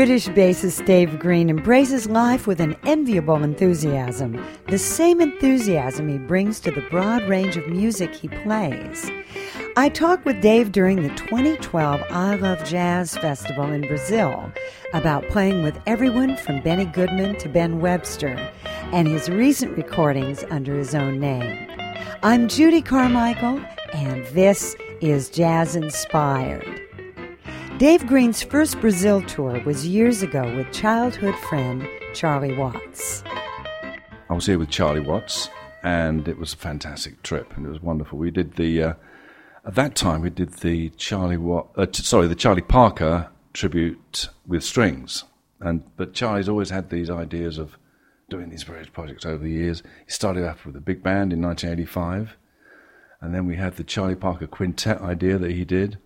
British bassist Dave Green embraces life with an enviable enthusiasm, the same enthusiasm he brings to the broad range of music he plays. I talked with Dave during the 2012 I Love Jazz Festival in Brazil about playing with everyone from Benny Goodman to Ben Webster and his recent recordings under his own name. I'm Judy Carmichael, and this is Jazz Inspired. Dave Green's first Brazil tour was years ago with childhood friend Charlie Watts. I was here with Charlie Watts, and it was a fantastic trip, and it was wonderful. We did the uh, at that time we did the Charlie Watt, uh, t- sorry, the Charlie Parker tribute with strings, and but Charlie's always had these ideas of doing these various projects over the years. He started off with a big band in 1985, and then we had the Charlie Parker Quintet idea that he did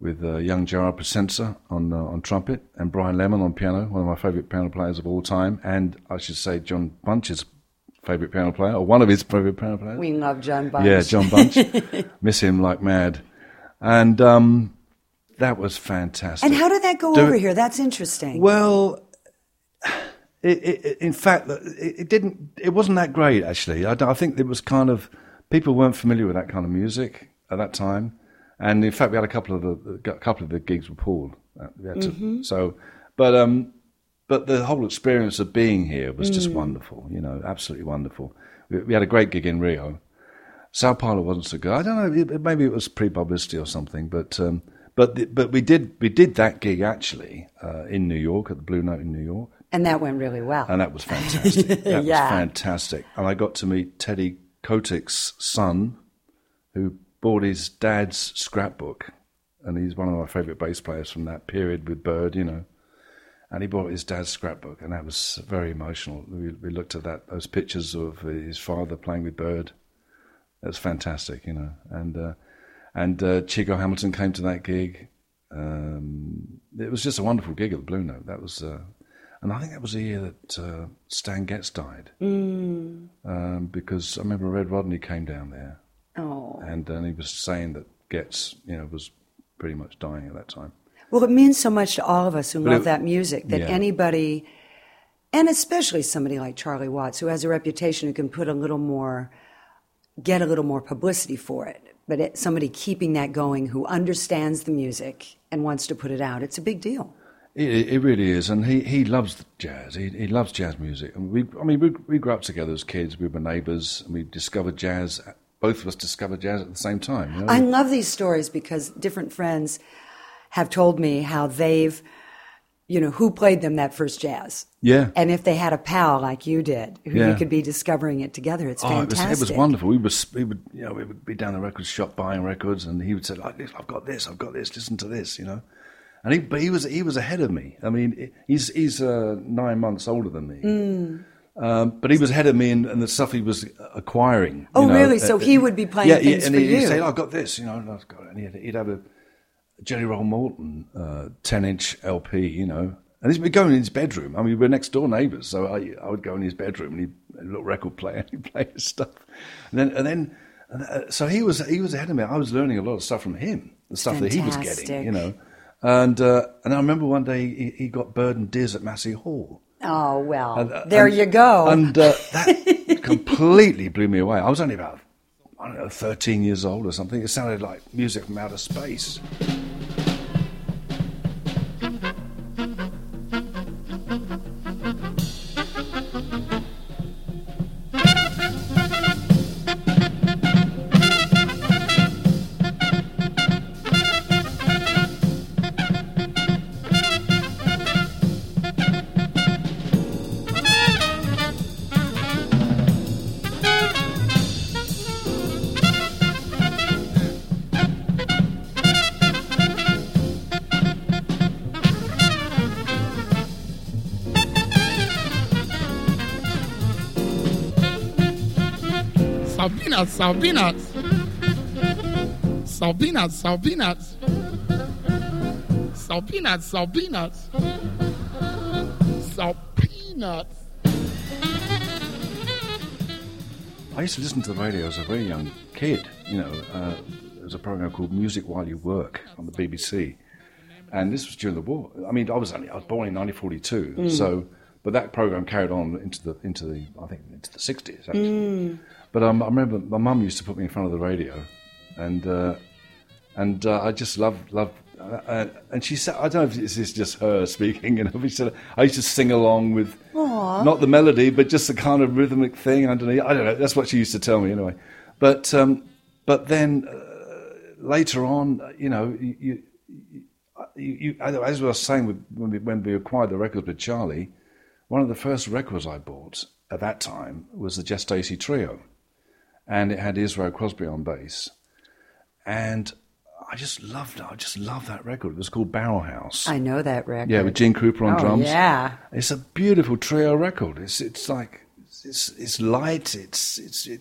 with uh, young Gerard Presencer on uh, on trumpet and Brian Lemon on piano, one of my favourite piano players of all time, and I should say John Bunch's favourite piano player, or one of his favourite piano players. We love John Bunch. Yeah, John Bunch. Miss him like mad, and um, that was fantastic. And how did that go Do over it- here? That's interesting. Well, it, it, in fact, it, it didn't. It wasn't that great actually. I, I think it was kind of people weren't familiar with that kind of music at that time, and in fact, we had a couple of the a couple of the gigs were pulled. Uh, we had to, so, but um, but the whole experience of being here was just wonderful. You know, absolutely wonderful. We, we had a great gig in Rio. Sao Paulo wasn't so good. I don't know. It, maybe it was pre-publicity or something, but um, but the, but we did we did that gig actually uh, in New York at the Blue Note in New York, and that went really well. and that was fantastic. that Yeah. was fantastic. And I got to meet Teddy Kotick's son, who bought his dad's scrapbook, and he's one of my favourite bass players from that period with Bird, you know. And he bought his dad's scrapbook, and that was very emotional. We, we looked at that those pictures of his father playing with Bird. Was fantastic, you know. And uh, and uh, Chico Hamilton came to that gig. Um, it was just a wonderful gig at the Blue Note. That was, uh, and I think that was the year that uh, Stan Getz died. Mm. Um, because I remember Red Rodney came down there, oh. and, and he was saying that Getz, you know, was pretty much dying at that time. Well, it means so much to all of us who But love it- that music that yeah. anybody, and especially somebody like Charlie Watts, who has a reputation who can put a little more, get a little more publicity for it. But it, somebody keeping that going who understands the music and wants to put it out, it's a big deal. It, it really is, and he, he loves jazz. He, he loves jazz music. And we, I mean, we, we grew up together as kids. We were neighbours, and we discovered jazz. Both of us discovered jazz at the same time. You know? I love these stories because different friends have told me how they've, you know, who played them that first jazz. yeah, And if they had a pal like you did, who you could be discovering it together, it's Oh, it was, fantastic. it was wonderful. We was we would you know we would be down the record shop buying records, and he would say like I've got this, I've got this, listen to this, you know. And he but he was he was ahead of me. I mean, he's he's uh, nine months older than me. Mm. Um, but he was ahead of me in, in the stuff he was acquiring. Oh, you know. really? So Uh, he would be playing yeah, things and for he'd you. say, oh, "I've got this," you know, and, I've got, and he'd, he'd have a Jelly Roll Morton uh, ten inch LP, you know. And he'd be going in his bedroom. I mean, we were next door neighbours, so I, I would go in his bedroom and he'd a little record player and he'd play his stuff. And then, and then, and, uh, so he was he was ahead of me. I was learning a lot of stuff from him, the stuff that he was getting, you know. And uh, and I remember one day he, he got Bird and Diz at Massey Hall. Oh, well, And, uh, there and- you go. And uh, that completely blew me away. I was only about, I don't know, 13 years old or something. It sounded like music from outer space. Salpinas, Salpinas. Salpinas, Salpinas. Salpinas, Salpinas. Salpinas. I used to listen to the radio as a very young kid. You know, uh, there was a program called Music While You Work on the BBC. and this was during the war. I mean, I was only I was born in 1942, Mm. so but that program carried on into the into the I think into the 60s actually. Mm. But um, I remember my mum used to put me in front of the radio, and uh, and uh, I just loved loved. Uh, uh, and she said, "I don't know if this is just her speaking." You know, she said, "I used to sing along with not the melody, but just the kind of rhythmic thing underneath." I don't know. That's what she used to tell me anyway. But um, but then uh, later on, you know, you, you, you, as I was saying with, when, we, when we acquired the records with Charlie, one of the first records I bought at that time was the Jess Stacy Trio, and it had Israel Crosby on bass, and I just loved it. I just loved that record. It was called Barrel House. I know that record. yeah, with Gene Krupa on oh, drums. Yeah. It's a beautiful trio record. It's it's like it's it's light. It's it's it,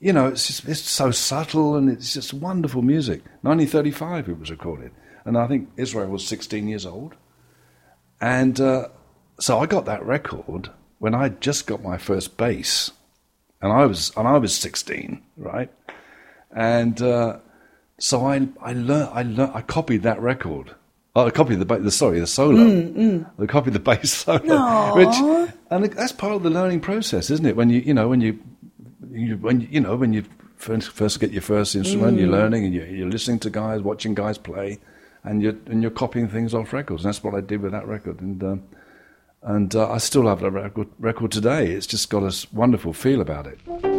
you know it's just, it's so subtle and it's just wonderful music. 1935 it was recorded, and I think Israel was 16 years old, and uh, so I got that record when I just got my first bass, and I was and I was 16, right, and. Uh, so I I learned I learned I copied that record. Oh, I copied the the sorry the solo. I copied the bass solo, which and that's part of the learning process, isn't it? When you you know when you, you when you, know when you first, first get your first instrument, you're learning and you're, you're listening to guys, watching guys play, and you're and you're copying things off records. And that's what I did with that record, and um, and uh, I still have that record record today. It's just got a wonderful feel about it.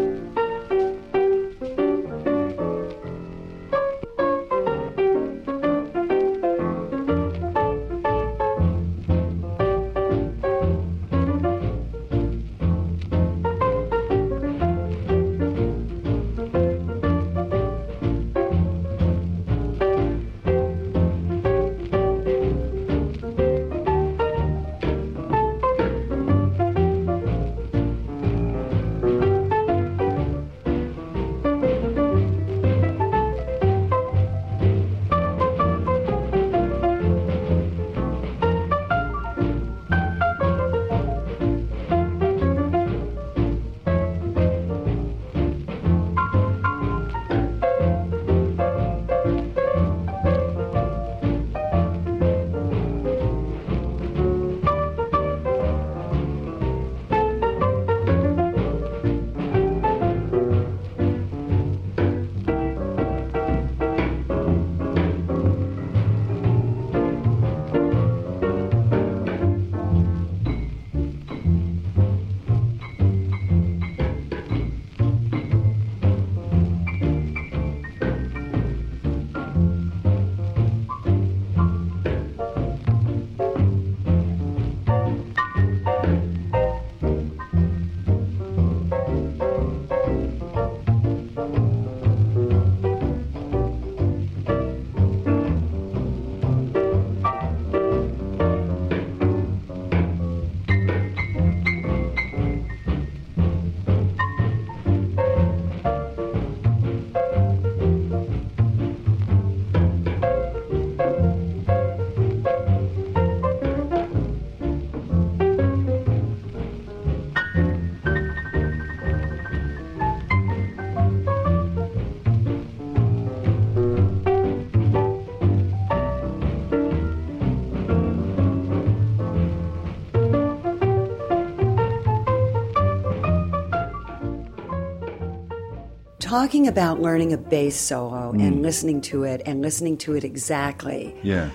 Talking about learning a bass solo and mm. listening to it and listening to it exactly. Yeah.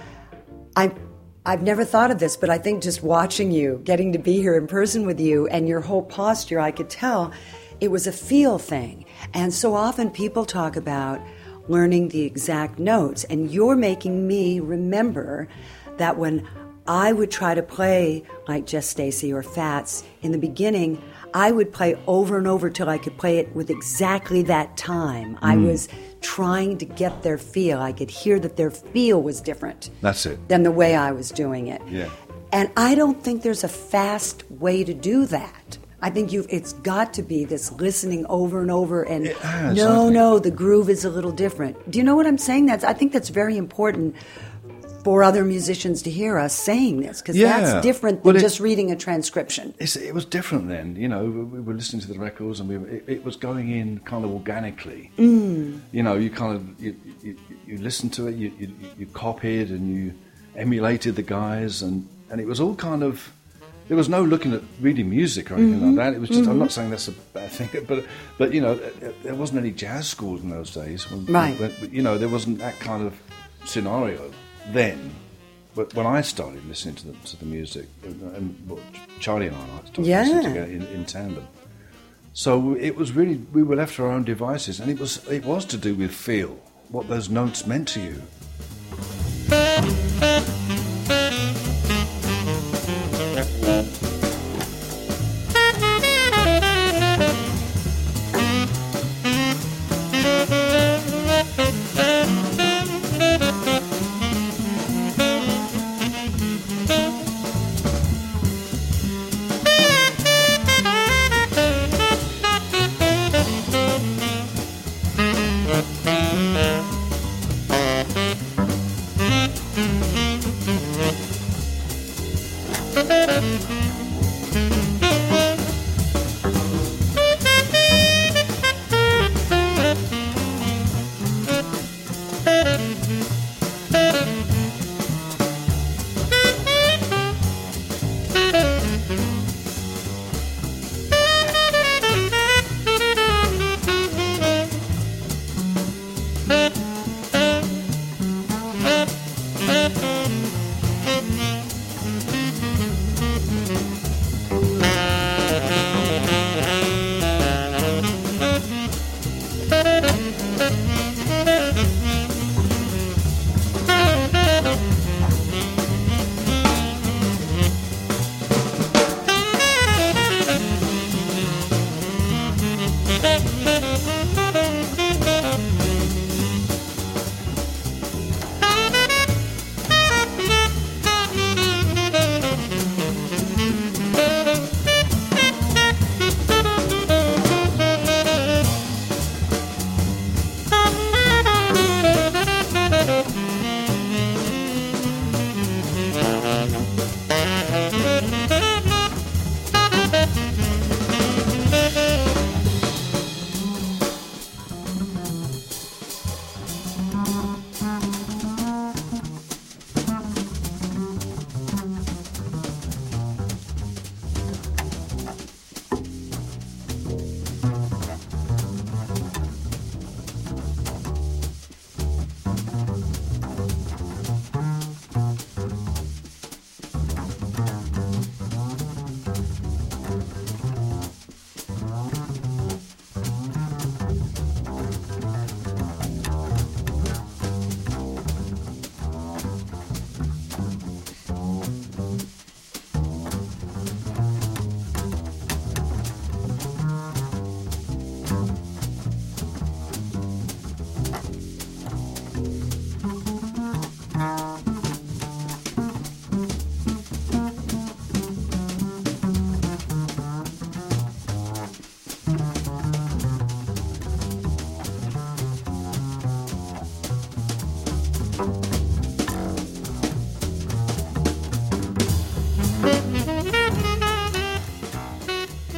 I I've never thought of this, but I think just watching you, getting to be here in person with you and your whole posture, I could tell it was a feel thing. And so often people talk about learning the exact notes, and you're making me remember that when I would try to play like Jess Stacy or Fats in the beginning, I would play over and over till I could play it with exactly that time. I hmm. was trying to get their feel. I could hear that their feel was different That's it. than the way I was doing it. Yeah. And I don't think there's a fast way to do that. I think you it's got to be this listening over and over and has, no, no, the groove is a little different. Do you know what I'm saying? That's I think that's very important for other musicians to hear us saying this because Yeah. that's different than Well, it- just reading a transcription. It was different then, you know. We we were listening to the records, and we were, it, it was going in kind of organically. Mm. You know, you kind of you, you, you listen to it, you, you you copied, and you emulated the guys, and, and it was all kind of. There was no looking at reading music or anything like that. It was just. I'm not saying that's a bad thing, but but you know, there wasn't any jazz schools in those days. When- Right. when- you know, there wasn't that kind of scenario then. But when I started listening to the to the music, and, and Charlie and I started Yeah. listening together in, in tandem. So it was really we were left to our own devices, and it was it was to do with feel, what those notes meant to you.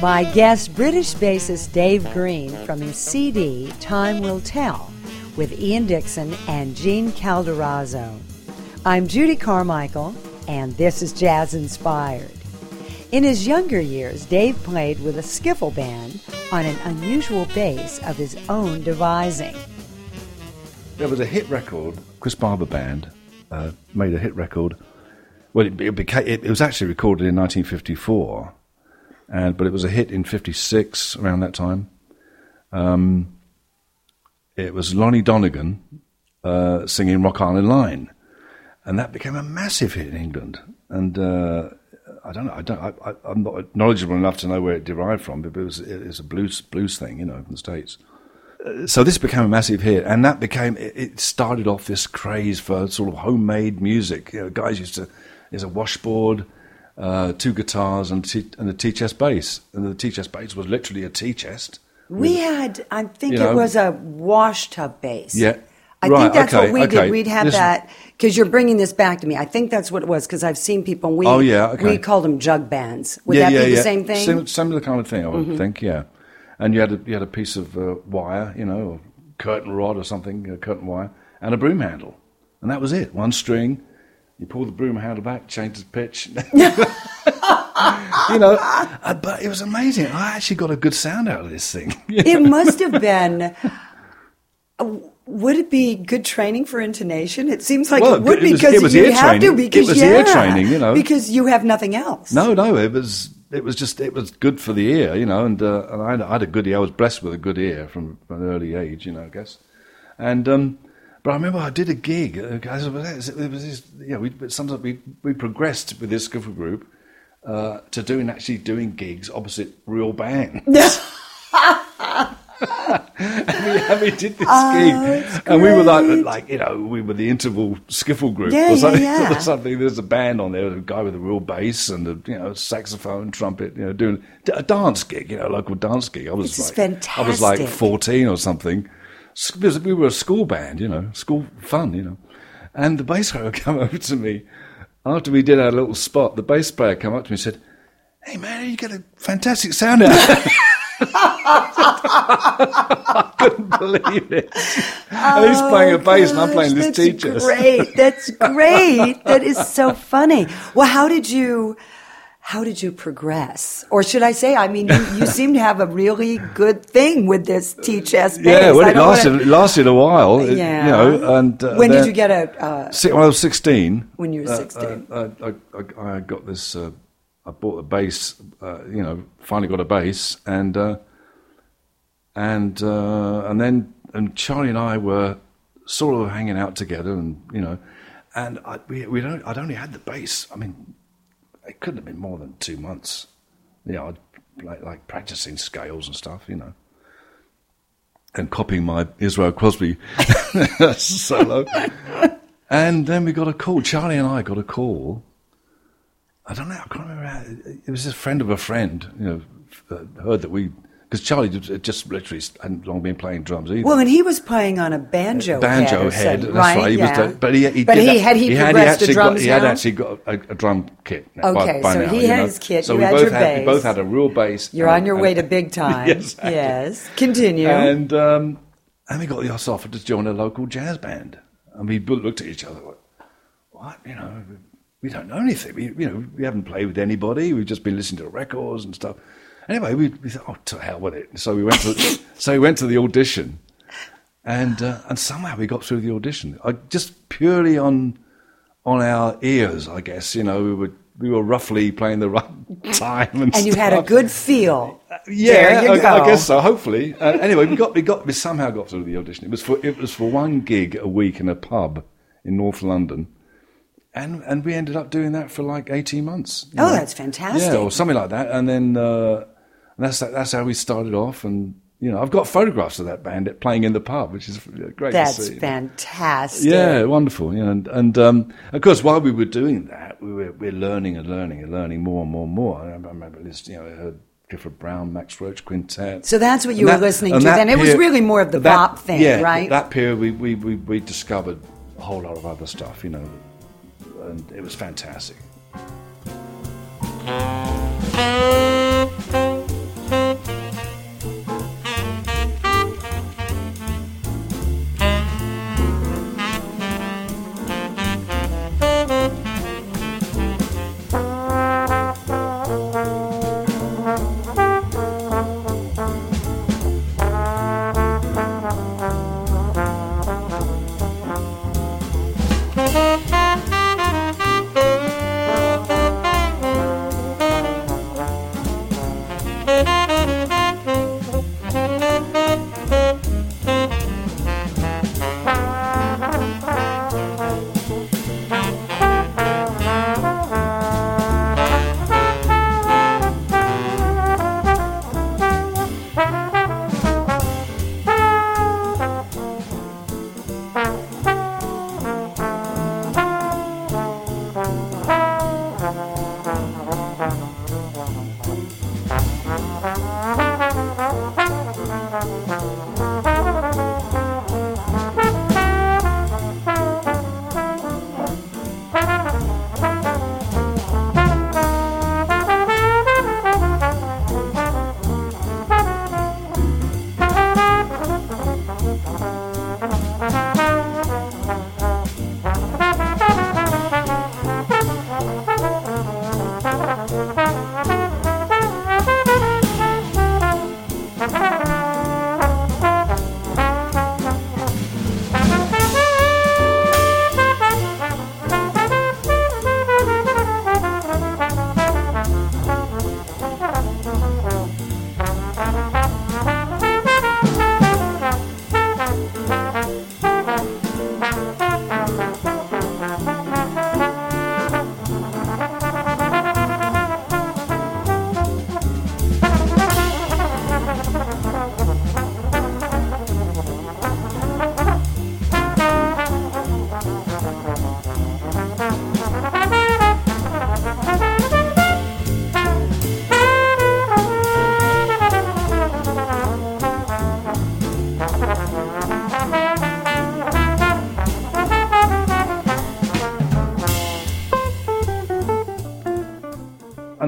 My guest, British bassist Dave Green from his CD Time Will Tell with Ian Dixon and Gene Calderazzo. I'm Judy Carmichael, and this is Jazz Inspired. In his younger years, Dave played with a skiffle band on an unusual bass of his own devising. There was a hit record. Chris Barber Band uh, made a hit record. Well, it, it, became, it, it was actually recorded in 1954, and but it was a hit in '56 around that time. Um, it was Lonnie Donegan uh, singing "Rock Island Line," and that became a massive hit in England. And uh, I don't know. I don't. I, I'm not knowledgeable enough to know where it derived from, but it was it was a blues blues thing, you know, from the states so this became a massive hit, and that became it it started off this craze for sort of homemade music. You know, guys used to there's a washboard, uh, two guitars, and, t- and a tea chest bass, and the tea chest bass was literally a tea chest. We had, I think it know. was a wash tub bass. Yeah. I Right, think that's okay, what we okay. did. We'd have This- that because you're bringing this back to me. I think that's what it was because I've seen people. We, Oh, yeah, okay. We called them jug bands. Would yeah, that yeah, be the yeah. same thing? Sim- similar kind of thing, I would think. Yeah, and you had a, you had a piece of uh, wire, you know, or curtain rod or something, a curtain wire, and a broom handle, and that was it. One string, You pull the broom handle back, change the pitch. you know, uh, but it was amazing. I actually got a good sound out of this thing. It must have been. Would it be good training for intonation? It seems like Well, it would it was- because it you have to because It was yeah, ear training, you know. because you have nothing else. No, no, it was it was just it was good for the ear, you know, and uh, and I had, I had a good ear. I was blessed with a good ear from, from an early age, you know, I guess. And um, but I remember I did a gig. uh, It was, this, you know, we sometimes we we progressed with this skiffle group uh, to doing actually doing gigs opposite real bands. and, we, and we did this Oh, gig, and we were like, like you know, we were the interval skiffle group Yeah, or yeah, something. yeah. or something. There's a band on there, a guy with a real bass and a you know saxophone, trumpet, you know, doing a dance gig, you know, local dance gig. I was This is like, I was like 14 or something. Because We were a school band, you know, school fun, you know. And the bass player came over to me after we did our little spot. The bass player came up to me and said, "Hey man, you got a fantastic sound out." I couldn't believe it. and he's oh, playing a bass, and I'm playing this Oh, That's teacher. Great. That's great. that is so funny. Well, how did you how did you progress? Or should I say, I mean, you, you seem to have a really good thing with this tea chest bass. Yeah, well, it lasted, wanna- it lasted a while. it- yeah. You know, and uh, when did you get a uh, When I was 16. When you were uh, 16. Uh, I, I, I got this, uh, I bought a bass, uh, you know, finally got a bass, and, uh, and, uh, and then, and Charlie and I were sort of hanging out together, and, you know, and I, we, we don't, I'd only had the bass. I mean, it couldn't have been more than two months. You know, I'd like, like practicing scales and stuff, you know and copying my Israel Crosby solo. And then we got a call. Charlie and I got a call. I don't know. I can't remember. How, it was a friend of a friend. You know, heard that we because Charlie just- just literally hadn't long been playing drums either. well, and he was playing on a banjo banjo head, head. That's right. He yeah. was, but he, he but he had he, had, progressed to actually drums got, he had actually got a, a drum kit. now, Okay, by so now, he had know. his kit, So you we had both your had we both had a real bass. You're and- on your and- way to big time. Yes, exactly. yes. Continue. And um, and we got the offer to join a local jazz band. And we both looked at each other like, what? You know, we don't know anything. We, you know, we haven't played with anybody. We've just been listening to records and stuff. Anyway, we, we thought, oh, to hell with it. So we went to, so we went to the audition. And, uh, and somehow we got through the audition. I, just purely on, on our ears, I guess. You know, we were, we were roughly playing the right time. And, and you had a good feel. Yeah, There you I, I guess so. Hopefully, uh, anyway, we got we got we somehow got through the audition. It was for it was for one gig a week in a pub in North London, and and we ended up doing that for like eighteen months. Oh, that's fantastic. Yeah, or something like that. And then uh, and that's that's how we started off. And you know, I've got photographs of that band playing in the pub, which is great That's fantastic. Yeah, wonderful. You know, and and um, of course, while we were doing that, we were we're learning and learning and learning more and more and more. I remember, listening, you know, I heard Clifford Brown, Max Roach Quintet. So that's what you And were that- listening to then. It was really more of the that- bop thing, yeah, right? That period, we, we, we, we discovered a whole lot of other stuff, you know, and it was fantastic.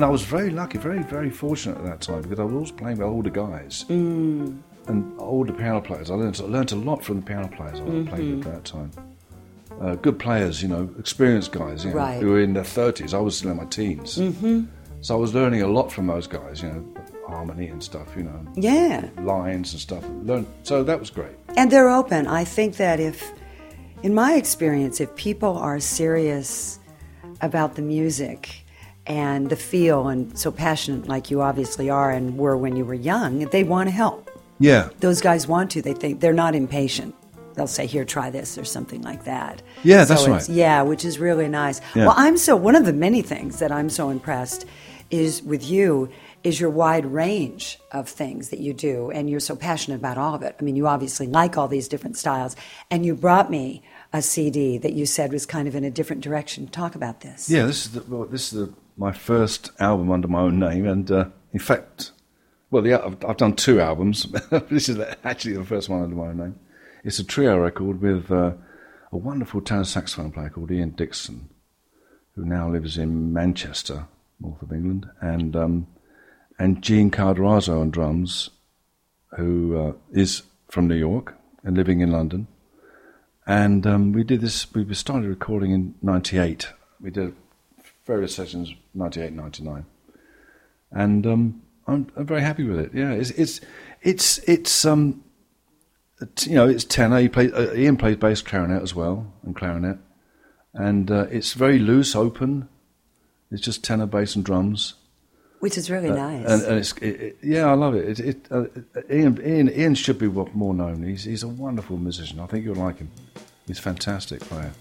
I was very lucky, very, very fortunate at that time because I was always playing with older guys Mm. and older piano players. I learned, I learned a lot from the piano players I was playing with at that time. Uh, good players, you know, experienced guys, you know, Right. who were in their 30s. I was still in my teens. Mm-hmm. So I was learning a lot from those guys, you know, harmony and stuff, you know, Yeah. lines and stuff. Learn, so that was great. And they're open. I think that if, in my experience, if people are serious about the music and the feel and so passionate like you obviously are and were when you were young, they want to help. Yeah. Those guys want to. They think they're not impatient. They'll say, "Here, try this" or something like that. Yeah, So that's right. Yeah, which is really nice. Yeah. Well, I'm so one of the many things that I'm so impressed is with you is your wide range of things that you do, and you're so passionate about all of it. I mean, you obviously like all these different styles, and you brought me a CD that you said was kind of in a different direction. Talk about this. Yeah, this is the, well, this is the, my first album under my own name, and uh, in fact, well, I've, I've done two albums. this is actually the first one under my own name. It's a trio record with uh, a wonderful tenor saxophone player called Ian Dixon, who now lives in Manchester, north of England, and um, and Gene Calderazzo on drums, who uh, is from New York and living in London. And um, we did this, we started recording in 98. We did various sessions, 98, 99. And um, I'm, I'm very happy with it. Yeah, it's, it's, it's, it's um, you know, it's tenor. He plays, uh, Ian plays bass clarinet as well, and clarinet. And uh, it's very loose, open. It's just tenor, bass, and drums. Which is really nice. Uh, And, and it's, it, it, yeah, I love it. it, it uh, Ian, Ian, Ian should be more known. He's, he's a wonderful musician. I think you'll like him. He's a fantastic player.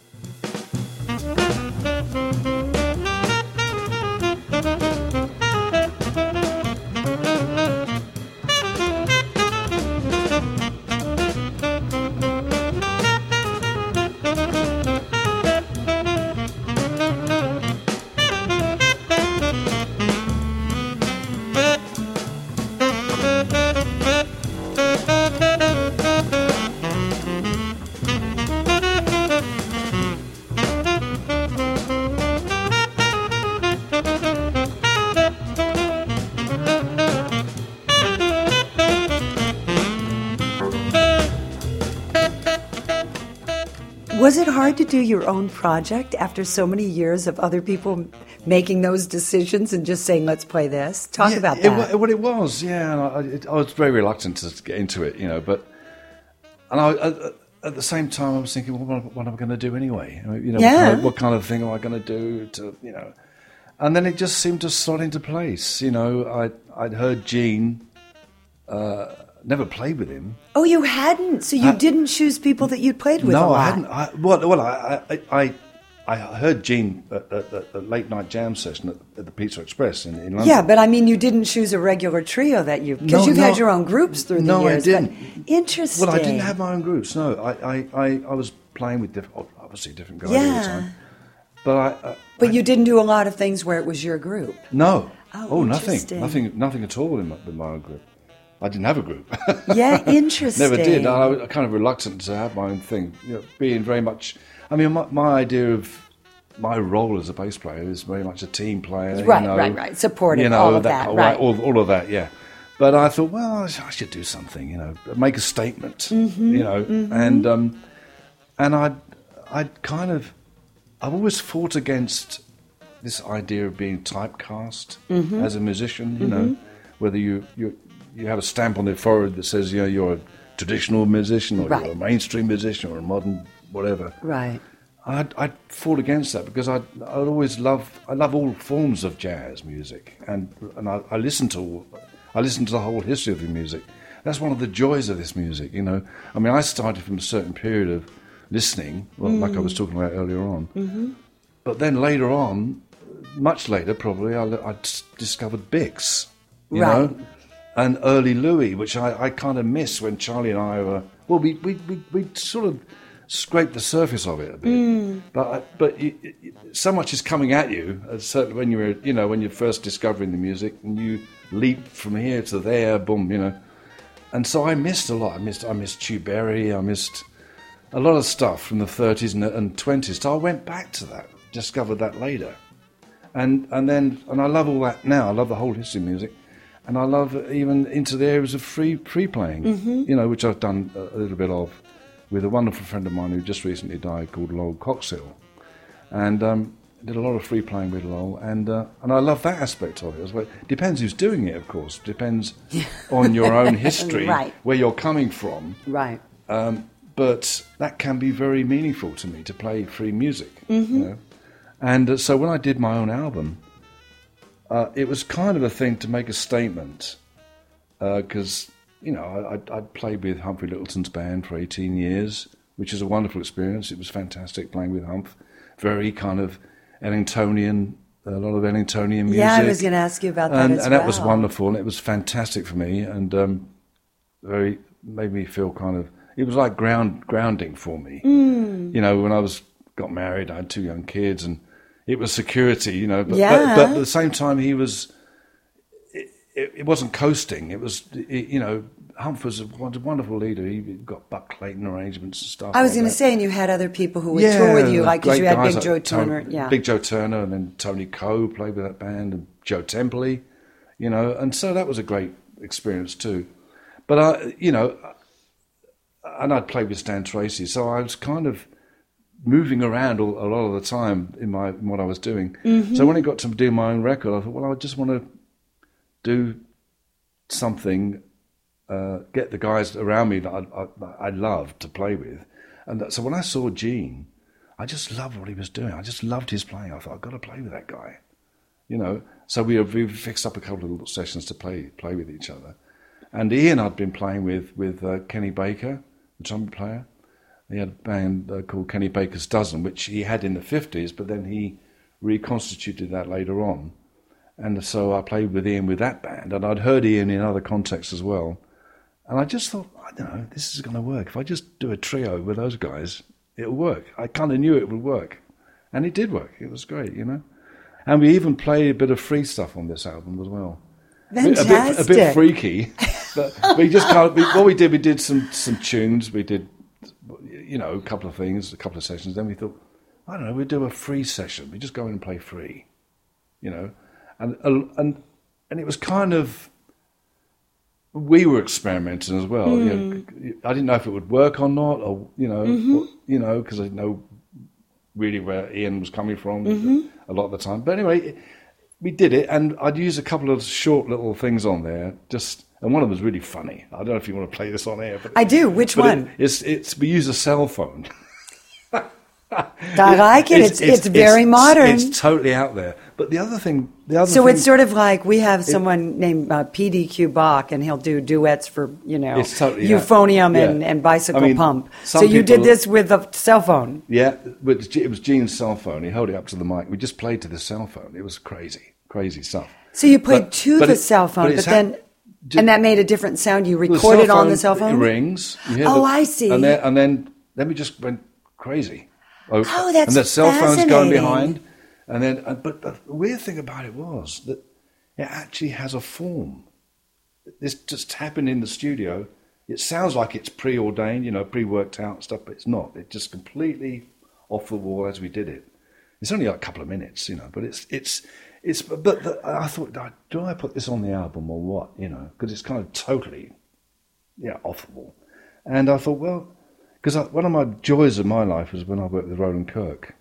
Do your own project after so many years of other people making those decisions and just saying, let's play this? Talk Yeah, about that. wa- What it was, yeah. And I, it, I was very reluctant to get into it, you know. But and I, at, at the same time, I was thinking, well, what, what am I going to do anyway? You know, Yeah. what, kind of, what kind of thing am I going to do to, you know? And then it just seemed to slot into place. You know, I I'd heard Gene, uh, never played with him. oh, you hadn't? So you didn't choose people that you'd played with a no? I hadn't. I, well, well, I, I, I, I heard Gene at, the late night jam session at, at the Pizza Express in, in London. Yeah, but I mean, you didn't choose a regular trio that you because No, you've had your own groups through the No, I years. didn't. Interesting. Well, I didn't have my own groups. No, I, I, I, I was playing with different, obviously different guys all the time. But I, uh, But you didn't do a lot of things where it was your group. no, Oh, nothing, nothing, nothing at all in my, with my own group. I didn't have a group. Yeah, interesting. Never did. I was kind of reluctant to have my own thing. You know, being very much. I mean, my, my idea of my role as a bass player is very much a team player. Right, you know, right, right. Supportive, You know, all of that, all right. All, all of that, yeah. But I thought, well, I should do something. You know, make a statement. Mm-hmm, you know, and um, and I, I kind of, I've always fought against this idea of being typecast Mm-hmm. as a musician. You know, whether you you you have a stamp on your forehead that says you know you're a traditional musician or Right. you're a mainstream musician or a modern whatever. Right. I'd, I'd fought against that because I'd, I'd always love I love all forms of jazz music and and I, I listen to all, I listen to the whole history of the music. That's one of the joys of this music, you know. I mean, I started from a certain period of listening, well, like I was talking about earlier on. Mm-hmm. But then later on, much later probably, I discovered Bix, you Right. know, and early Louis, which I, I kind of miss when Charlie and I were. Well, we we, we, we sort of scraped the surface of it a bit, but but you, so much is coming at you. uh, Certainly when you're you know when you're first discovering the music and you leap from here to there, boom, you know. And so I missed a lot. I missed I missed Chu Berry. I missed a lot of stuff from the 30s and, and 20s. So I went back to that, discovered that later. and and then and I love all that now. I love the whole history of music, and I love even into the areas of free free playing. Mm-hmm. You know, which I've done a, little bit of with a wonderful friend of mine who just recently died called Lol Coxhill, and. Um, did a lot of free playing with Lol, and uh, and I love that aspect of it as well. Depends who's doing it, of course. Depends on your own history, Right. where you're coming from. Right. Um, but that can be very meaningful to me to play free music. Mm-hmm. You know? And uh, so when I did my own album, uh, it was kind of a thing to make a statement because you know I, I'd, I'd played with Humphrey Lyttelton's band for 18 years, which is a wonderful experience. It was fantastic playing with Humph, very kind of Ellingtonian, a lot of Ellingtonian music. Yeah, I was going to ask you about that and, as and that was wonderful, and it was fantastic for me, and um, very made me feel kind of. It was like ground grounding for me. Hmm. You know, when I was got married, I had two young kids, and it was security. You know, but, Yeah. but, but at the same time, he was. It, it, it wasn't coasting. It was, it, you know, Humph was a wonderful leader. He got Buck Clayton arrangements and stuff. I was like going to say, and you had other people who would tour with you, like because you had Big like Joe Tony- Turner. yeah. Big Joe Turner, and then Tony Coe played with that band, and Joe Temperley, you know, and so that was a great experience too. But I, you know, and I'd played with Stan Tracey, so I was kind of moving around all, a lot of the time in my in what I was doing. Mm-hmm. So when I got to do my own record, I thought, well, I just want to do something uh, get the guys around me that I, I, I loved to play with. And that, so when I saw Gene, I just loved what he was doing. I just loved his playing. I thought, I've got to play with that guy. You know, so we, we fixed up a couple of little sessions to play play with each other. And Ian, I'd been playing with with uh, Kenny Baker, the trumpet player. He had a band uh, called Kenny Baker's Dozen, which he had in the 50s, but then he reconstituted that later on. And so I played with Ian with that band, and I'd heard Ian in other contexts as well. And I just thought, I don't know, this is going to work. If I just do a trio with those guys, it'll work. I kind of knew it would work. And it did work. It was great, you know. And we even played a bit of free stuff on this album as well. A bit- Fantastic. A bit, a bit freaky. but we just kind of, we, what we did, we did some, some tunes. We did, you know, a couple of things, a couple of sessions. Then we thought, I don't know, we'd do a free session. We just go in and play free, you know. And, uh, and, and it was kind of, we were experimenting as well. You know, hmm. I didn't know if it would work or not, or you know, mm-hmm. or- you know, because I didn't know really where Ian was coming from mm-hmm. a lot of the time. But anyway, we did it, and I'd use a couple of short little things on there. Just and one of them is really funny. I don't know if you want to play this on air, but I do. Which one? It, it's it's we use a cell phone. I like it. It's, it's, very modern. It's totally out there. But the other thing, the other so thing, it's sort of like we have someone named uh, PDQ Bach, and he'll do duets for you know It's totally, euphonium and, Yeah. and bicycle I mean, pump. So you did this with a cell phone. Yeah, but it was Gene's cell phone. He held it up to the mic. We just played to the cell phone. It was crazy, crazy stuff. So you played But- to but the it- cell phone, but but, it's then ju- and that made a different sound. You recorded cell on the cell phone. It rings. Oh, the- I see. And then, and then, then we just went crazy. Oh, that's And the cell phone's going behind. And then, uh, but the weird thing about it was that it actually has a form. This just happened in the studio. It sounds like it's preordained, you know, pre-worked out stuff, but it's not. It's just completely off the wall as we did it. It's only like a couple of minutes, you know, but it's it's it's. But the, I thought, do I put this on the album or what? You know, because it's kind of totally, yeah, off the wall. And I thought, well, because one of my joys of my life was when I worked with Roland Kirk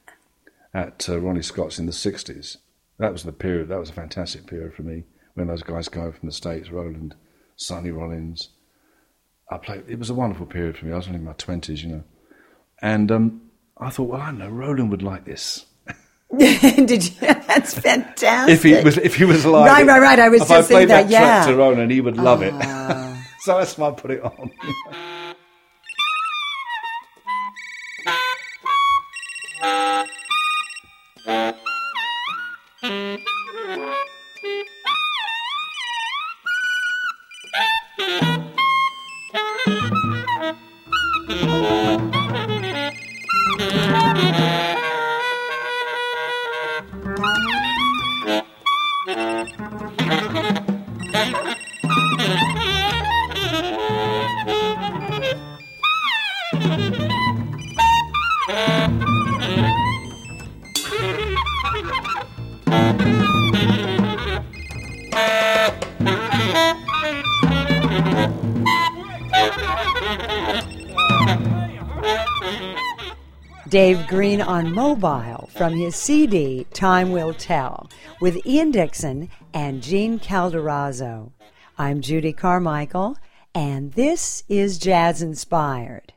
at uh, Ronnie Scott's in the '60s. That was the period. That was a fantastic period for me when those guys came from the states. Roland, Sonny Rollins. I played. It was a wonderful period for me. I was only in my twenties, you know, and um, I thought, well, I know Roland would like this. Did you? That's fantastic. If he was, if he was alive, Right, right, right. I was just I thinking that, that yeah. Ah. track to Roland, he would love it. so that's why I put it on. on mobile from his CD Time Will Tell with Ian Dixon and Gene Calderazzo. I'm Judy Carmichael, and this is Jazz Inspired.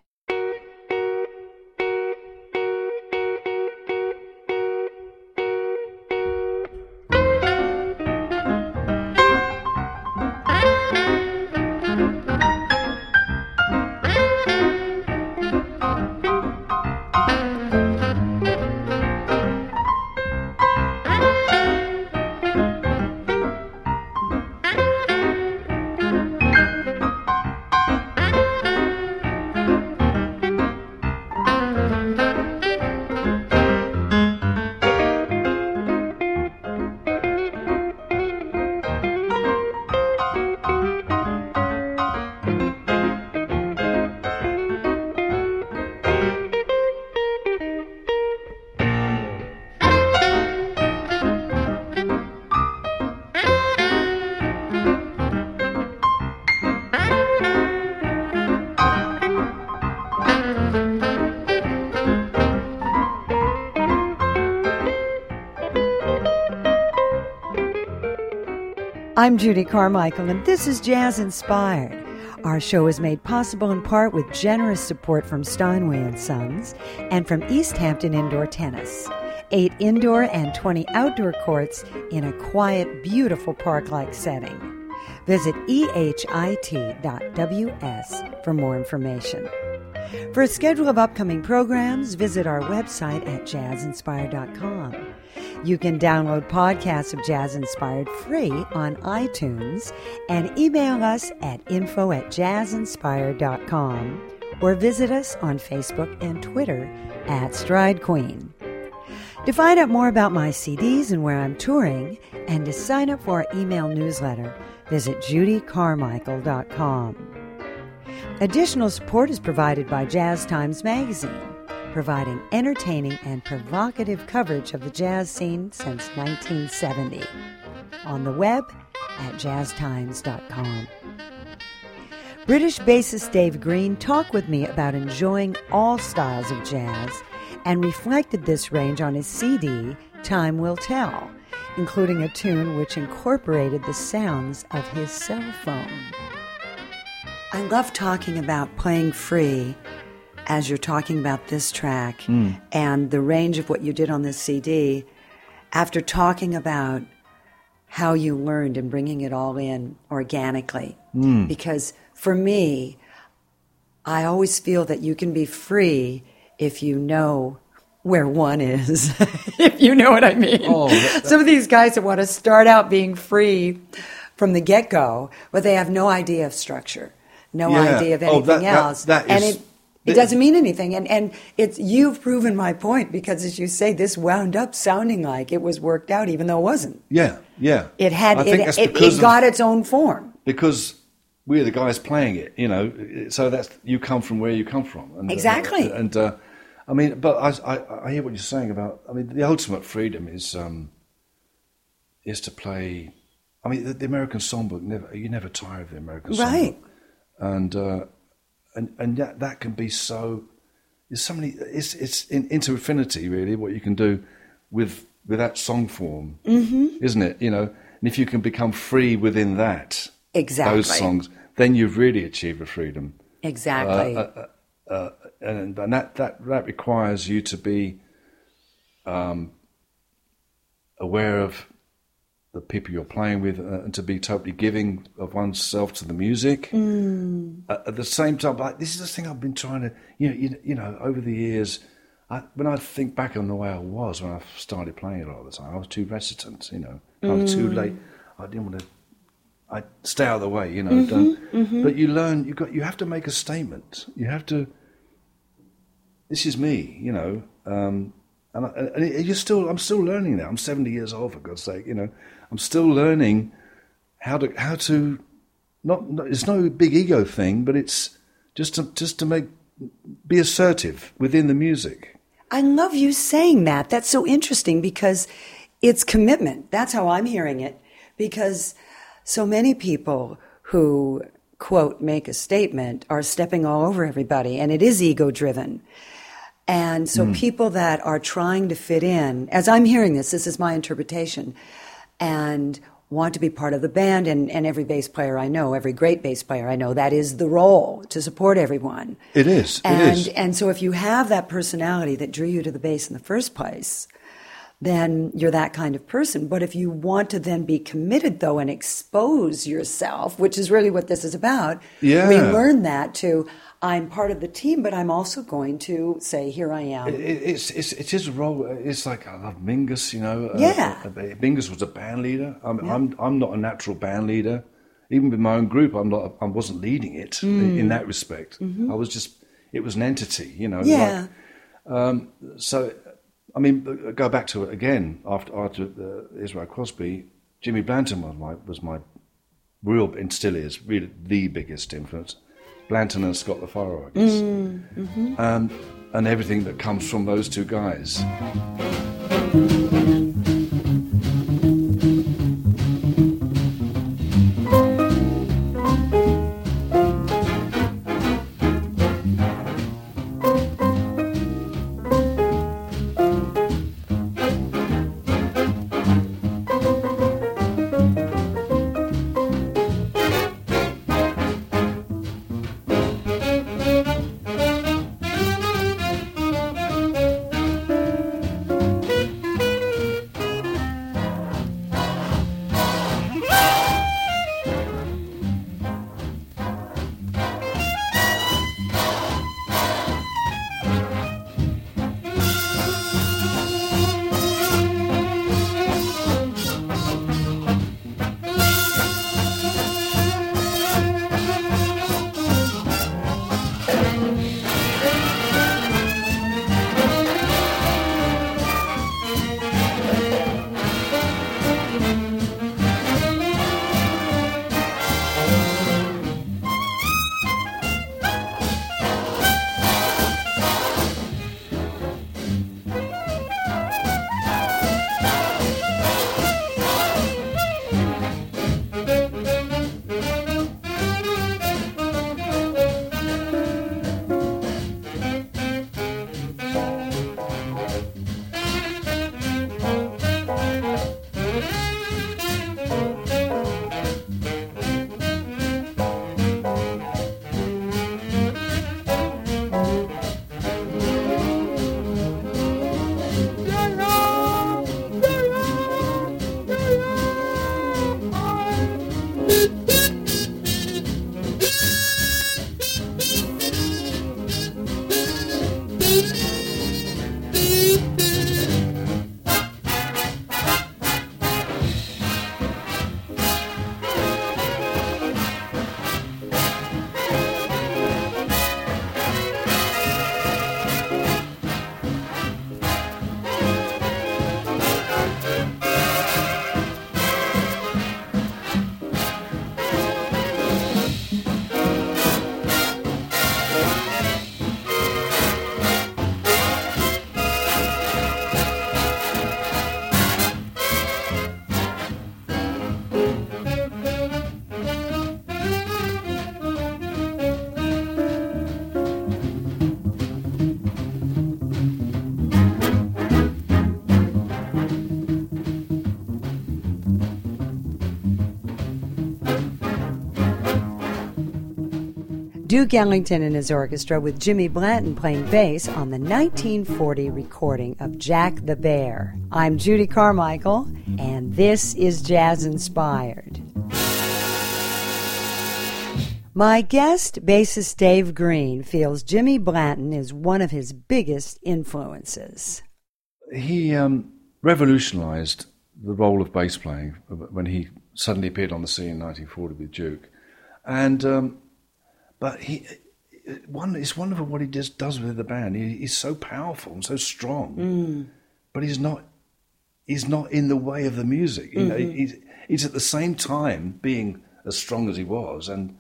I'm Judy Carmichael, and this is Jazz Inspired. Our show is made possible in part with generous support from Steinway and Sons and from East Hampton Indoor Tennis. Eight indoor and 20 outdoor courts in a quiet, beautiful park-like setting. Visit ehit.ws for more information. For a schedule of upcoming programs, visit our website at jazzinspired.com. You can download podcasts of Jazz Inspired free on iTunes and email us at info at jazzinspired.com or visit us on Facebook and Twitter at Stride Queen. To find out more about my CDs and where I'm touring, and to sign up for our email newsletter, visit judycarmichael.com. Additional support is provided by Jazz Times Magazine providing entertaining and provocative coverage of the jazz scene since 1970. On the web at jazztimes.com. British bassist Dave Green talked with me about enjoying all styles of jazz and reflected this range on his CD, Time Will Tell, including a tune which incorporated the sounds of his cell phone. I love talking about playing free as you're talking about this track Mm. and the range of what you did on this CD, after talking about how you learned and bringing it all in organically. Mm. Because for me, I always feel that you can be free if you know where one is, if you know what I mean. Oh, that- Some of these guys that want to start out being free from the get go, but they have no idea of structure, no Yeah. idea of Oh, anything that- that- else. that and it, it doesn't mean anything. And, and it's, you've proven my point because as you say, this wound up sounding like it was worked out, even though it wasn't. Yeah, yeah. It had, I think it, that's it, it of- got its own form. because we're the guys playing it, you know. So that's you come from where you come from, and, uh, Exactly. and uh, I mean, but I, I, I hear what you're saying about. I mean, the ultimate freedom is um, is to play. I mean, the, the American songbook never you never tire of the American Right. songbook, and uh, and and that that can be so. There's so many. It's it's in, into infinity, really. What you can do with with that song form, mm-hmm. isn't it? You know, and if you can become free within that, Exactly. those songs, then you've really achieved a freedom. Exactly. Uh, uh, and, and that, that, that requires you to be um, aware of the people you're playing with uh, and to be totally giving of oneself to the music. Mm. Uh, at the same time, like, this is the thing I've been trying to, you know, you, you know over the years, I, when I think back on the way I was when I started playing a lot of the time, I was too reticent, you know, I was Mm. too late. I didn't want to I stay out of the way, you know. Mm-hmm, don't, But you learn. You got. You have to make a statement. You have to. This is me, you know. Um, and, I, and you're still. I'm still learning now. I'm 70 years old, for God's sake. You know, I'm still learning how to how to. Not. it's no big ego thing, but it's just to just to make be assertive within the music. I love you saying that. That's so interesting because it's commitment. That's how I'm hearing it. Because so many people who quote, make a statement are stepping all over everybody, and it is ego driven. And so hmm. people that are trying to fit in, as I'm hearing this, this is my interpretation, and want to be part of the band, and, and every bass player I know, every great bass player I know, that is the role to support everyone. It is. It And is. and so if you have that personality that drew you to the bass in the first place, then you're that kind of person. But if you want to then be committed though and expose yourself, which is really what this is about, Yeah. we learn that to I'm part of the team, but I'm also going to say, here I am. It, it's, it's, it is a role. It's like I love Mingus, you know. uh, Yeah. uh, Mingus was a band leader. I'm, I'm, I'm not a natural band leader. Even with my own group, I'm not. I wasn't leading it in, in that respect. I was just. It was an entity, you know. Mm. Mm-hmm. yeah. Like, so, I mean, uh, go back to it again. After after uh, Israel Crosby, Jimmy Blanton was my was my real and still is really the biggest influence. Blanton and Scott LaFaro, I guess, um, and everything that comes from those two guys. Duke Ellington and his orchestra with Jimmy Blanton playing bass on the 1940 recording of Jack the Bear. I'm Judy Carmichael, and this is Jazz Inspired. My guest, bassist Dave Green, feels Jimmy Blanton is one of his biggest influences. He um, revolutionised the role of bass playing when he suddenly appeared on the scene in 1940 with Duke, and um, but he. Uh, one, it's wonderful what he just does with the band. He, he's so powerful and so strong, mm. but he's not. He's not in the way of the music. You know, mm-hmm. he's, he's at the same time being as strong as he was and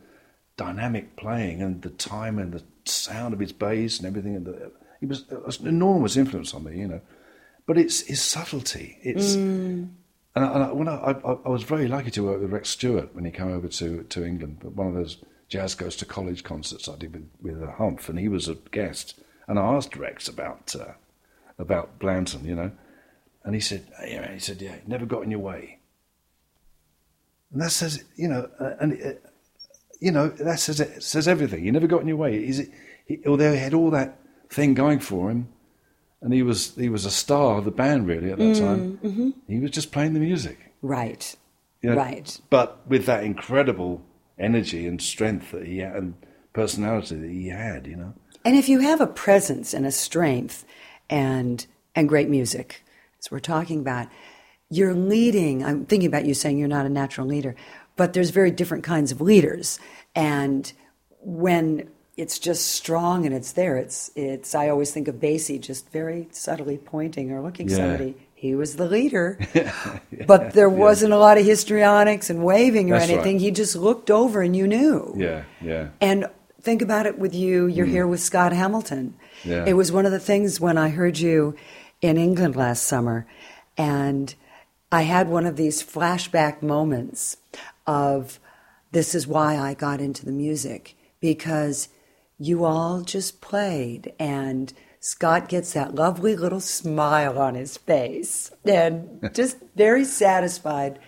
dynamic playing and the time and the sound of his bass and everything. And the, he was, was an enormous influence on me, you know. But it's his subtlety. It's mm. and, I, and I, when I, I, I was very lucky to work with Rex Stewart when he came over to to England. But one of those Jazz Goes to College concerts I did with, with uh, Humph, and he was a guest. And I asked Rex about uh, about Blanton, you know, and he said, yeah, he said, yeah, never got in your way. And that says, you know, uh, and uh, you know that says it says everything. He never got in your way. He's, he, although he had all that thing going for him, and he was he was a star of the band really at that time. Mm-hmm. He was just playing the music. Right. You know, Right. But with that incredible energy and strength that he had, and personality that he had, you know. And if you have a presence and a strength and and great music, as we're talking about, you're leading. I'm thinking about you saying you're not a natural leader, but there's very different kinds of leaders. And when it's just strong and it's there, it's it's. I always think of Basie just very subtly pointing or looking Yeah. somebody. He was the leader, but there wasn't a lot of histrionics and waving or That's right. anything. He just looked over and you knew. Yeah, yeah. And think about it with you, you're mm. here with Scott Hamilton. Yeah. It was one of the things when I heard you in England last summer, and I had one of these flashback moments of this is why I got into the music because you all just played and Scott gets that lovely little smile on his face and just very satisfied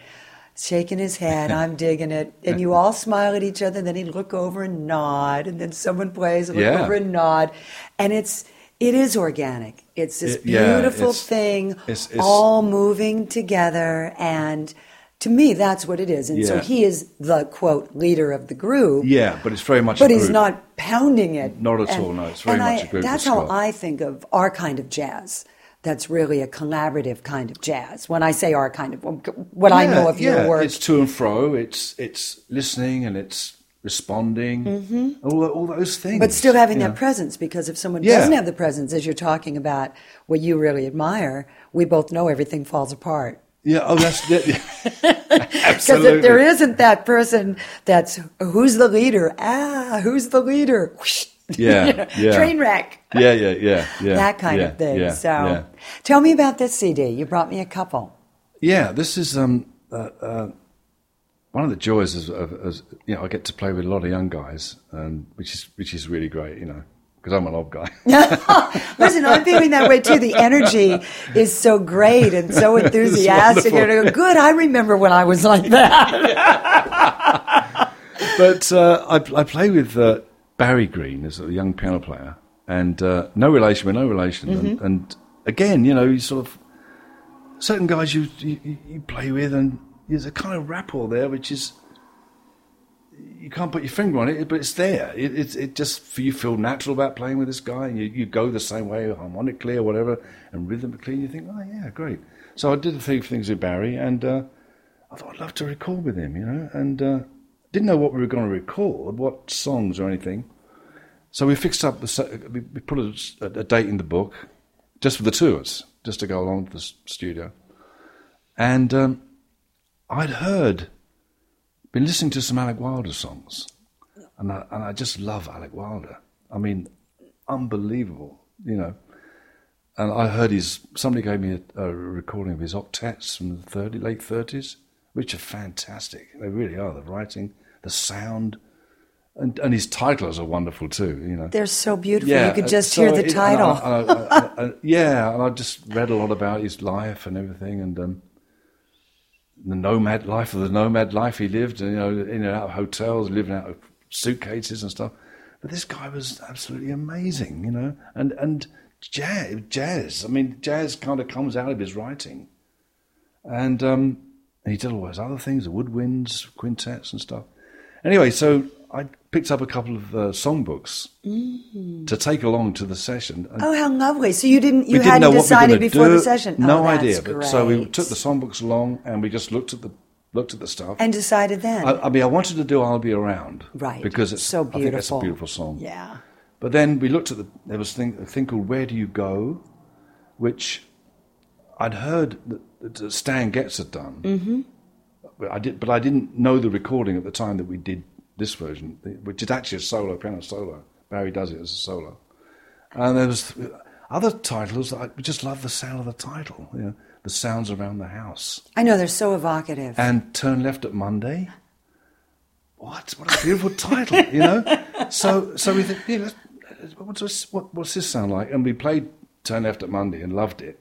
shaking his head. I'm digging it. And you all smile at each other. and Then he'd look over and nod. And then someone plays, look Yeah. over and nod. And it's it is organic. It's this It- yeah, beautiful it's- thing, it's- it's- all moving together. And to me, that's what it is. And so he is the quote leader of the group. Yeah, but it's very much. But he's not pounding it. Not at all, no, it's very and much I- a group That's how Scott. I think of our kind of jazz. That's really a collaborative kind of jazz. When I say our kind of, what I know of yeah, your work, It's to and fro. It's it's listening and it's responding. mm-hmm. All all those things. But still having that know. presence. Because if someone Yeah. doesn't have the presence, as you're talking about what you really admire, we both know everything falls apart. Yeah. Oh, that's yeah, yeah. Because absolutely. if there isn't that person that's who's the leader, ah, who's the leader? Yeah, You know, yeah. Train wreck. Yeah, yeah, yeah, yeah. that kind yeah, of thing. Yeah, so, tell me about this CD. You brought me a couple. Yeah, this is um, uh, uh, one of the joys is, of, is, you know, I get to play with a lot of young guys, and which is which is really great, you know, because I'm an old guy. Listen, I'm feeling that way too. The energy is so great and so enthusiastic. And go, good, I remember when I was like that. but uh, I, I play with uh, Barry Green as a young piano player, and uh, no relation, with no relation. Mm-hmm. And, and again, you know, you sort of certain guys you you, you play with, and there's a kind of rapport there, which is you can't put your finger on it, but it's there. It, it, it just you feel natural about playing with this guy, and you, you go the same way harmonically or whatever, and rhythmically. and You think, oh yeah, great. So I did a few things with Barry, and uh, I thought I'd love to record with him, you know, and uh, didn't know what we were going to record, what songs or anything. So we fixed up the we we put a, a date in the book, just for the two of us, just to go along to the studio, and um, I'd heard, been listening to some Alec Wilder songs, and I, and I just love Alec Wilder. I mean, unbelievable, you know. And I heard his. Somebody gave me a, a recording of his octets from the 30, late thirties, which are fantastic. They really are. The writing, the sound, and and his titles are wonderful too. You know. They're so beautiful. Yeah, you could uh, just so hear the it- and title. I- I- I- yeah, and I just read a lot about his life and everything, and um, the nomad life of the nomad life he lived, you know, in and out of hotels, living out of suitcases and stuff. But this guy was absolutely amazing, you know, and and jazz, jazz. I mean, jazz kind of comes out of his writing, and um, he did all those other things, the woodwinds, quintets, and stuff. Anyway, so I picked up a couple of uh, songbooks to take along to the session. And oh, how lovely! So you didn't you didn't hadn't we decided before do. the session. No oh, idea. But so we took the songbooks along and we just looked at the looked at the stuff. and decided then. I, I mean, I wanted to do "I'll Be Around," Right. Because it's So I think that's a beautiful. beautiful song. yeah. But then we looked at the there was thing, a thing called "Where Do You Go," which I'd heard that, that Stan Getz had done. Mm-hmm. I did, but I didn't know the recording at the time that we did this version, which is actually a solo piano solo. Barry does it as a solo, and there was other titles. that I just love the sound of the title. You know, the sounds around the house I know they're so evocative. and turn left at Monday. what? What a beautiful title, you know? So, so we think, yeah, what's this, what, what's this sound like? And we played Turn Left at Monday and loved it.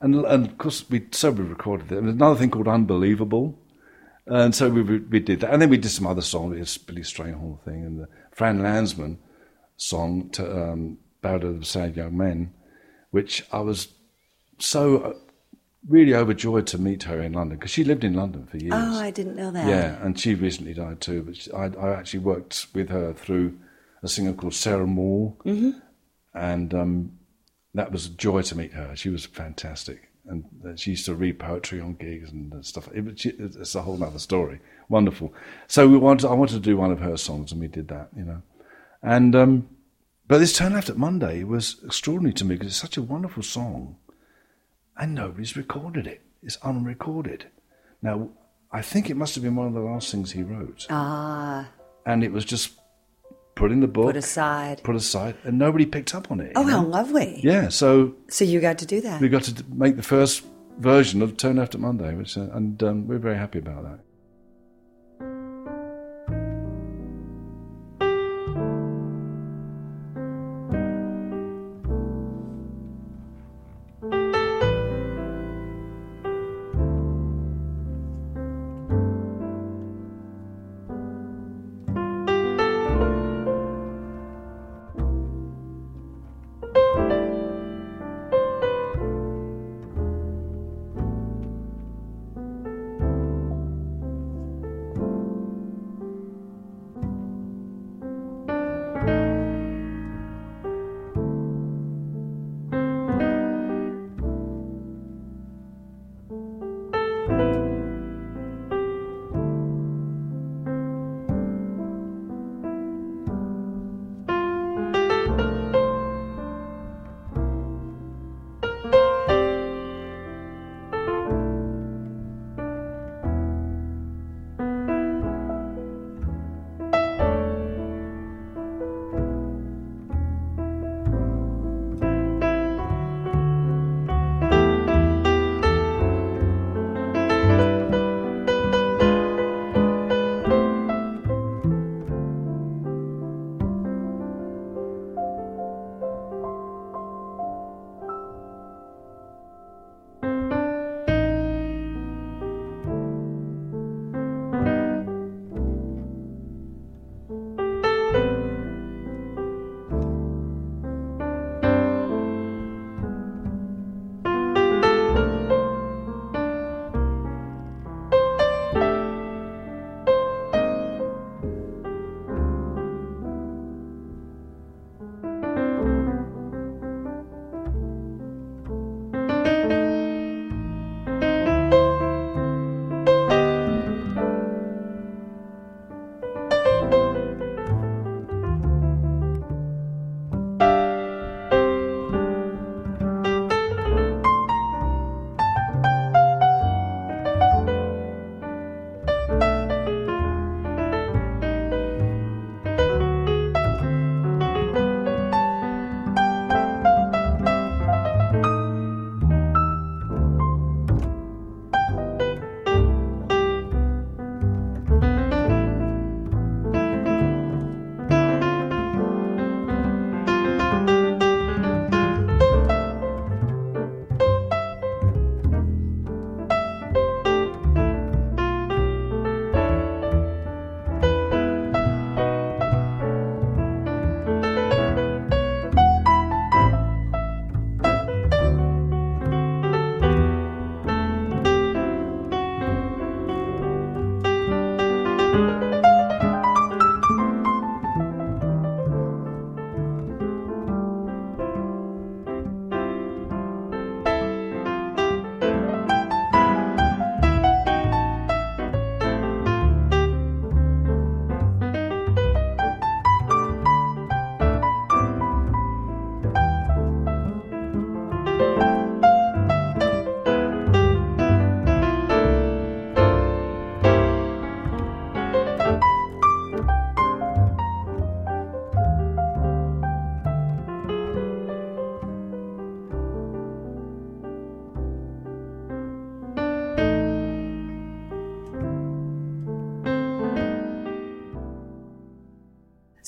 And, and of course, we so we recorded it. There's another thing called Unbelievable. And so we, we did that. And then we did some other songs, this Billy Strayhorn thing and the Fran Landesman song, to, um, Ballad of the Sad Young Men, which I was so uh, really overjoyed to meet her in London because she lived in London for years. Oh, I didn't know that. Yeah, and she recently died too. But she, I, I actually worked with her through a singer called Sarah Moore, mm-hmm. and um, that was a joy to meet her. She was fantastic, and uh, she used to read poetry on gigs and stuff. It, she, it's a whole other story. Wonderful. So we wanted, I wanted to do one of her songs, and we did that. You know, and um, but this turn left at Monday was extraordinary to me because it's such a wonderful song and nobody's recorded it. It's unrecorded. Now, I think it must have been one of the last things he wrote. Ah. And it was just put in the book, Put aside. put aside, and nobody picked up on it. Oh, you know? how lovely. Yeah, so So you got to do that. we got to make the first version of Turn at Monday, which, uh, and um, we're very happy about that.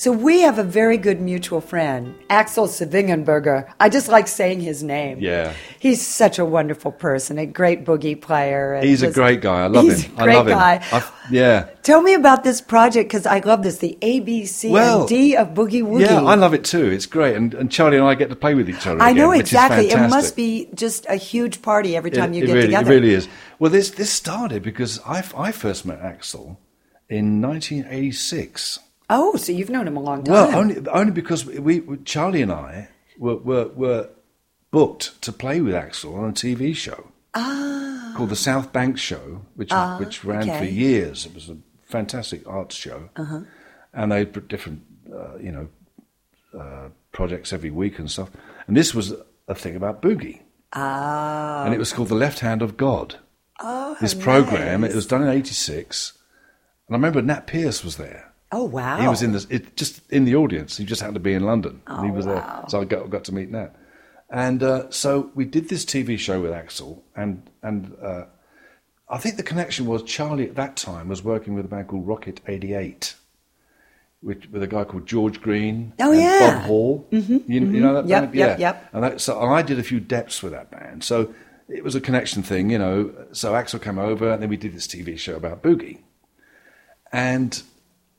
So we have a very good mutual friend, Axel Zwingenberger. I just like saying his name. Yeah. He's such a wonderful person, a great boogie player. and He's a great guy. I love he's him. a great I love him. guy. I've- yeah. Tell me about this project because I love this, the A, B, C, Well, and D of Boogie Woogie. Yeah, I love it too. It's great, and, and Charlie and I get to play with each other. I know again, is exactly. It must be just a huge party every time It- you it get really, together. It really is. Well, this this started because I, I first met Axel in 1986. Oh, so you've known him a long time. Well, only only because we, we Charlie and I were, were were booked to play with Axel on a TV show called the South Bank Show, which which ran for Ah. years. It was a fantastic arts show, and they put different uh, you know uh, projects every week and stuff. And this was a thing about boogie, Ah. and it was called the Left Hand of God. Oh, This program nice. it was done in '86, and I remember Nat Pierce was there. Oh wow. He was in this, it, just in the audience. He just happened to be in London. and he Oh, was wow. there, so I got, got to meet Nat. And uh, so we did this TV show with Axel, and and uh, I think the connection was Charlie at that time was working with a band called Rocket '88, with, with a guy called George Green. Oh, yeah. Bob Hall. You, you know that Yep, band? yep, yeah. yep. And that, so and I did a few depths with that band. So it was a connection thing, you know. So Axel came over, and then we did this TV show about boogie. And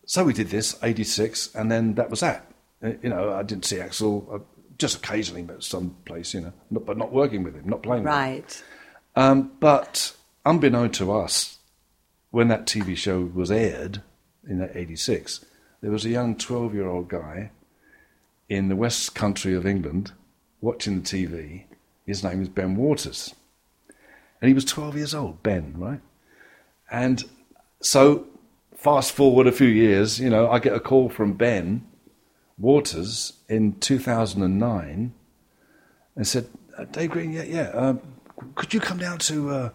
so we did this, 86, and then that was that. Uh, You know, I didn't see Axel uh, just occasionally, but some place, you know, not, but not working with him, not playing with him. right. Um, but unbeknown to us, when that TV show was aired in 86, there was a young 12 year old guy in the West Country of England watching the TV. His name is Ben Waters. And he was 12 years old, Ben, right? And so, fast forward a few years, you know, I get a call from Ben Waters in 2009 and said, uh, Dave Green, yeah, yeah, um, could you come down to uh,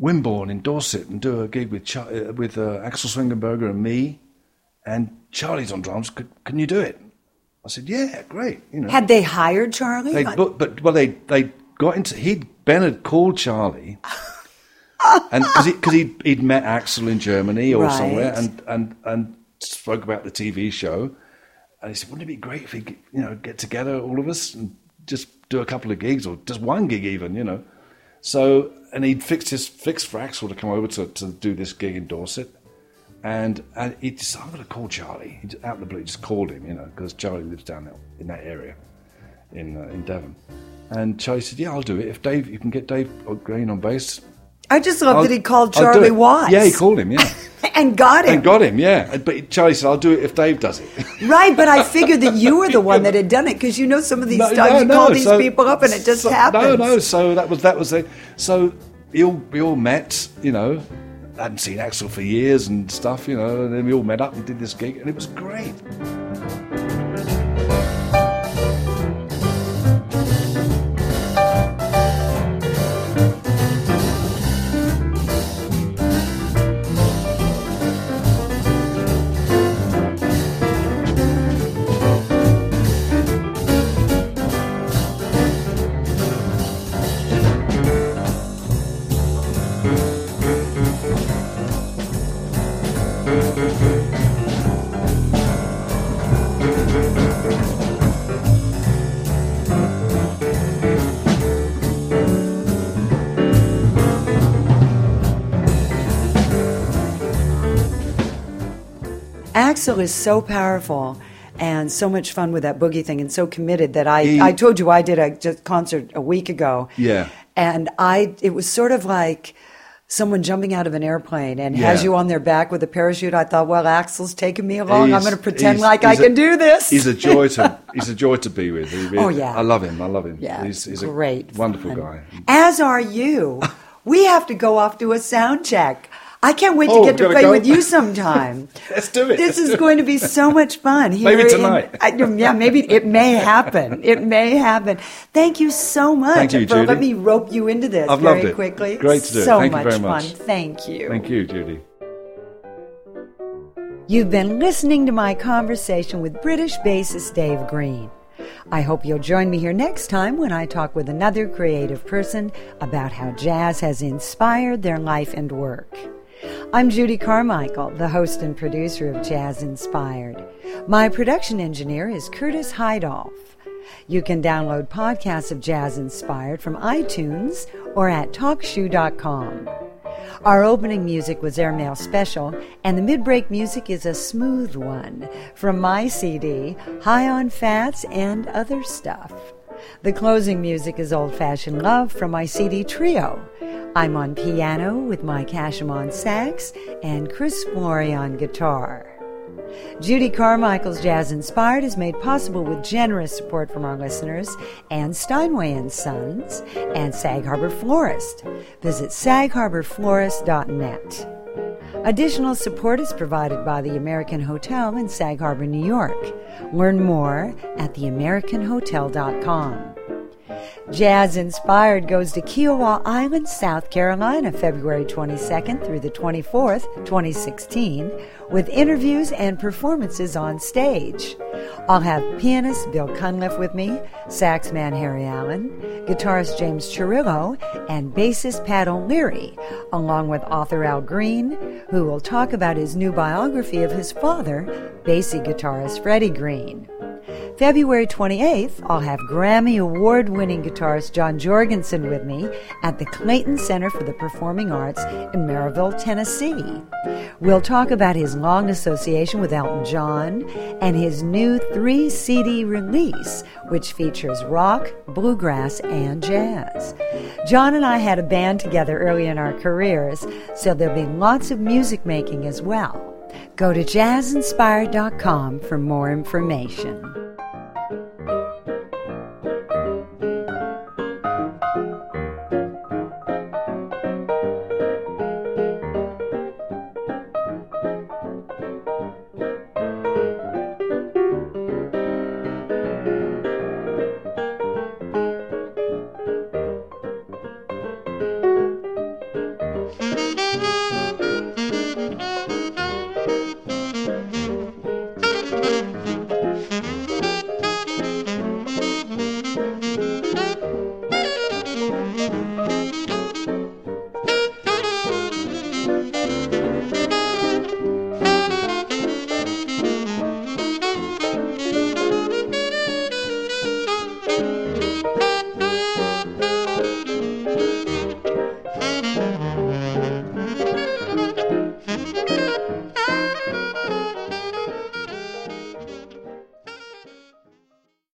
Wimborne in Dorset and do a gig with Char- uh, with uh, Axel Zwingenberger and me, and Charlie's on drums. Could, can you do it? I said, yeah, great. You know, Had they hired Charlie? they, but, but well, they they got into he Ben had called Charlie, and because he, he, would he'd met Axel in Germany or Right. somewhere, and, and and spoke about the TV show, and he said, wouldn't it be great if we you know get together all of us and just do a couple of gigs or just one gig even, you know. So and he'd fixed his fixed for Axel to come over to, to do this gig in Dorset. And, and he just, I'm going to call Charlie. He just, out of the blue, he just called him, you know, because Charlie lives down there in that area in uh, in Devon. And Charlie said, "Yeah, I'll do it. If Dave, you can get Dave Green on bass." I just love I'll- that he called Charlie it." Watts. Yeah, he called him. Yeah, and got him. and got him. Yeah, but Charlie said, "I'll do it if Dave does it." Right, but I figured that you were the one that had done it because you know some of these times you call these so- people up and it just so- happens. No, no. So that was that was it. So we all we all met. You know, hadn't seen Axel for years and stuff. You know, and then we all met up and did this gig, and it was great. Axel is so powerful and so much fun with that boogie thing and so committed that I, He- I told you I did a just concert a week ago. Yeah. And I it was sort of like someone jumping out of an airplane and has you on their back with a parachute. I thought, well, Axel's taking me along. I'm going to pretend he's- like I he's a- can do this. He's a joy to he's a joy to be with. He Oh, yeah. I love him. I love him. yeah, he's, he's great, a wonderful fun. guy. As are you. we have to go off to a sound check. I can't wait to Oh, get to play go? with you sometime. Let's do it. This is going to be so much fun. Here Maybe in- tonight. I- yeah, maybe it may happen. It may happen. Thank you so much Thank you, for Judy. letting me rope you into this I've very loved it. quickly. Great to do it. So Thank you much fun. Thank you. Thank you, Judy. You've been listening to my conversation with British bassist Dave Green. I hope you'll join me here next time when I talk with another creative person about how jazz has inspired their life and work. I'm Judy Carmichael, the host and producer of Jazz Inspired. My production engineer is Curtis Heidolf. You can download podcasts of Jazz Inspired from iTunes or at TalkShoe.com. Our opening music was Airmail Special, and the mid break music is a smooth one from my CD, High on Fats and Other Stuff. The closing music is Old Fashioned Love from my CD Trio. I'm on piano with Mike Hashim on sax and Chris Flory on guitar. Judy Carmichael's Jazz Inspired is made possible with generous support from our listeners and Steinway and Sons and Sag Harbor Florist. Visit sagharborflorist.net. Additional support is provided by the American Hotel in Sag Harbor, New York. Learn more at theamericanhotel.com. Jazz Inspired goes to Kiawah Island, South Carolina, February 22nd through the 24th, 2016, with interviews and performances on stage. I'll have pianist Bill Cunliffe with me, saxman Harry Allen, guitarist James Chirillo, and bassist Pat O'Leary, along with author Al Green, who will talk about his new biography of his father, Basie guitarist Freddie Green. February 28th, I'll have Grammy Award winning guitarist John Jorgensen with me at the Clayton Center for the Performing Arts in Maryville, Tennessee. We'll talk about his long association with Elton John and his new three CD release, which features rock, bluegrass, and jazz. John and I had a band together early in our careers, so there'll be lots of music making as well. Go to jazzinspired.com for more information.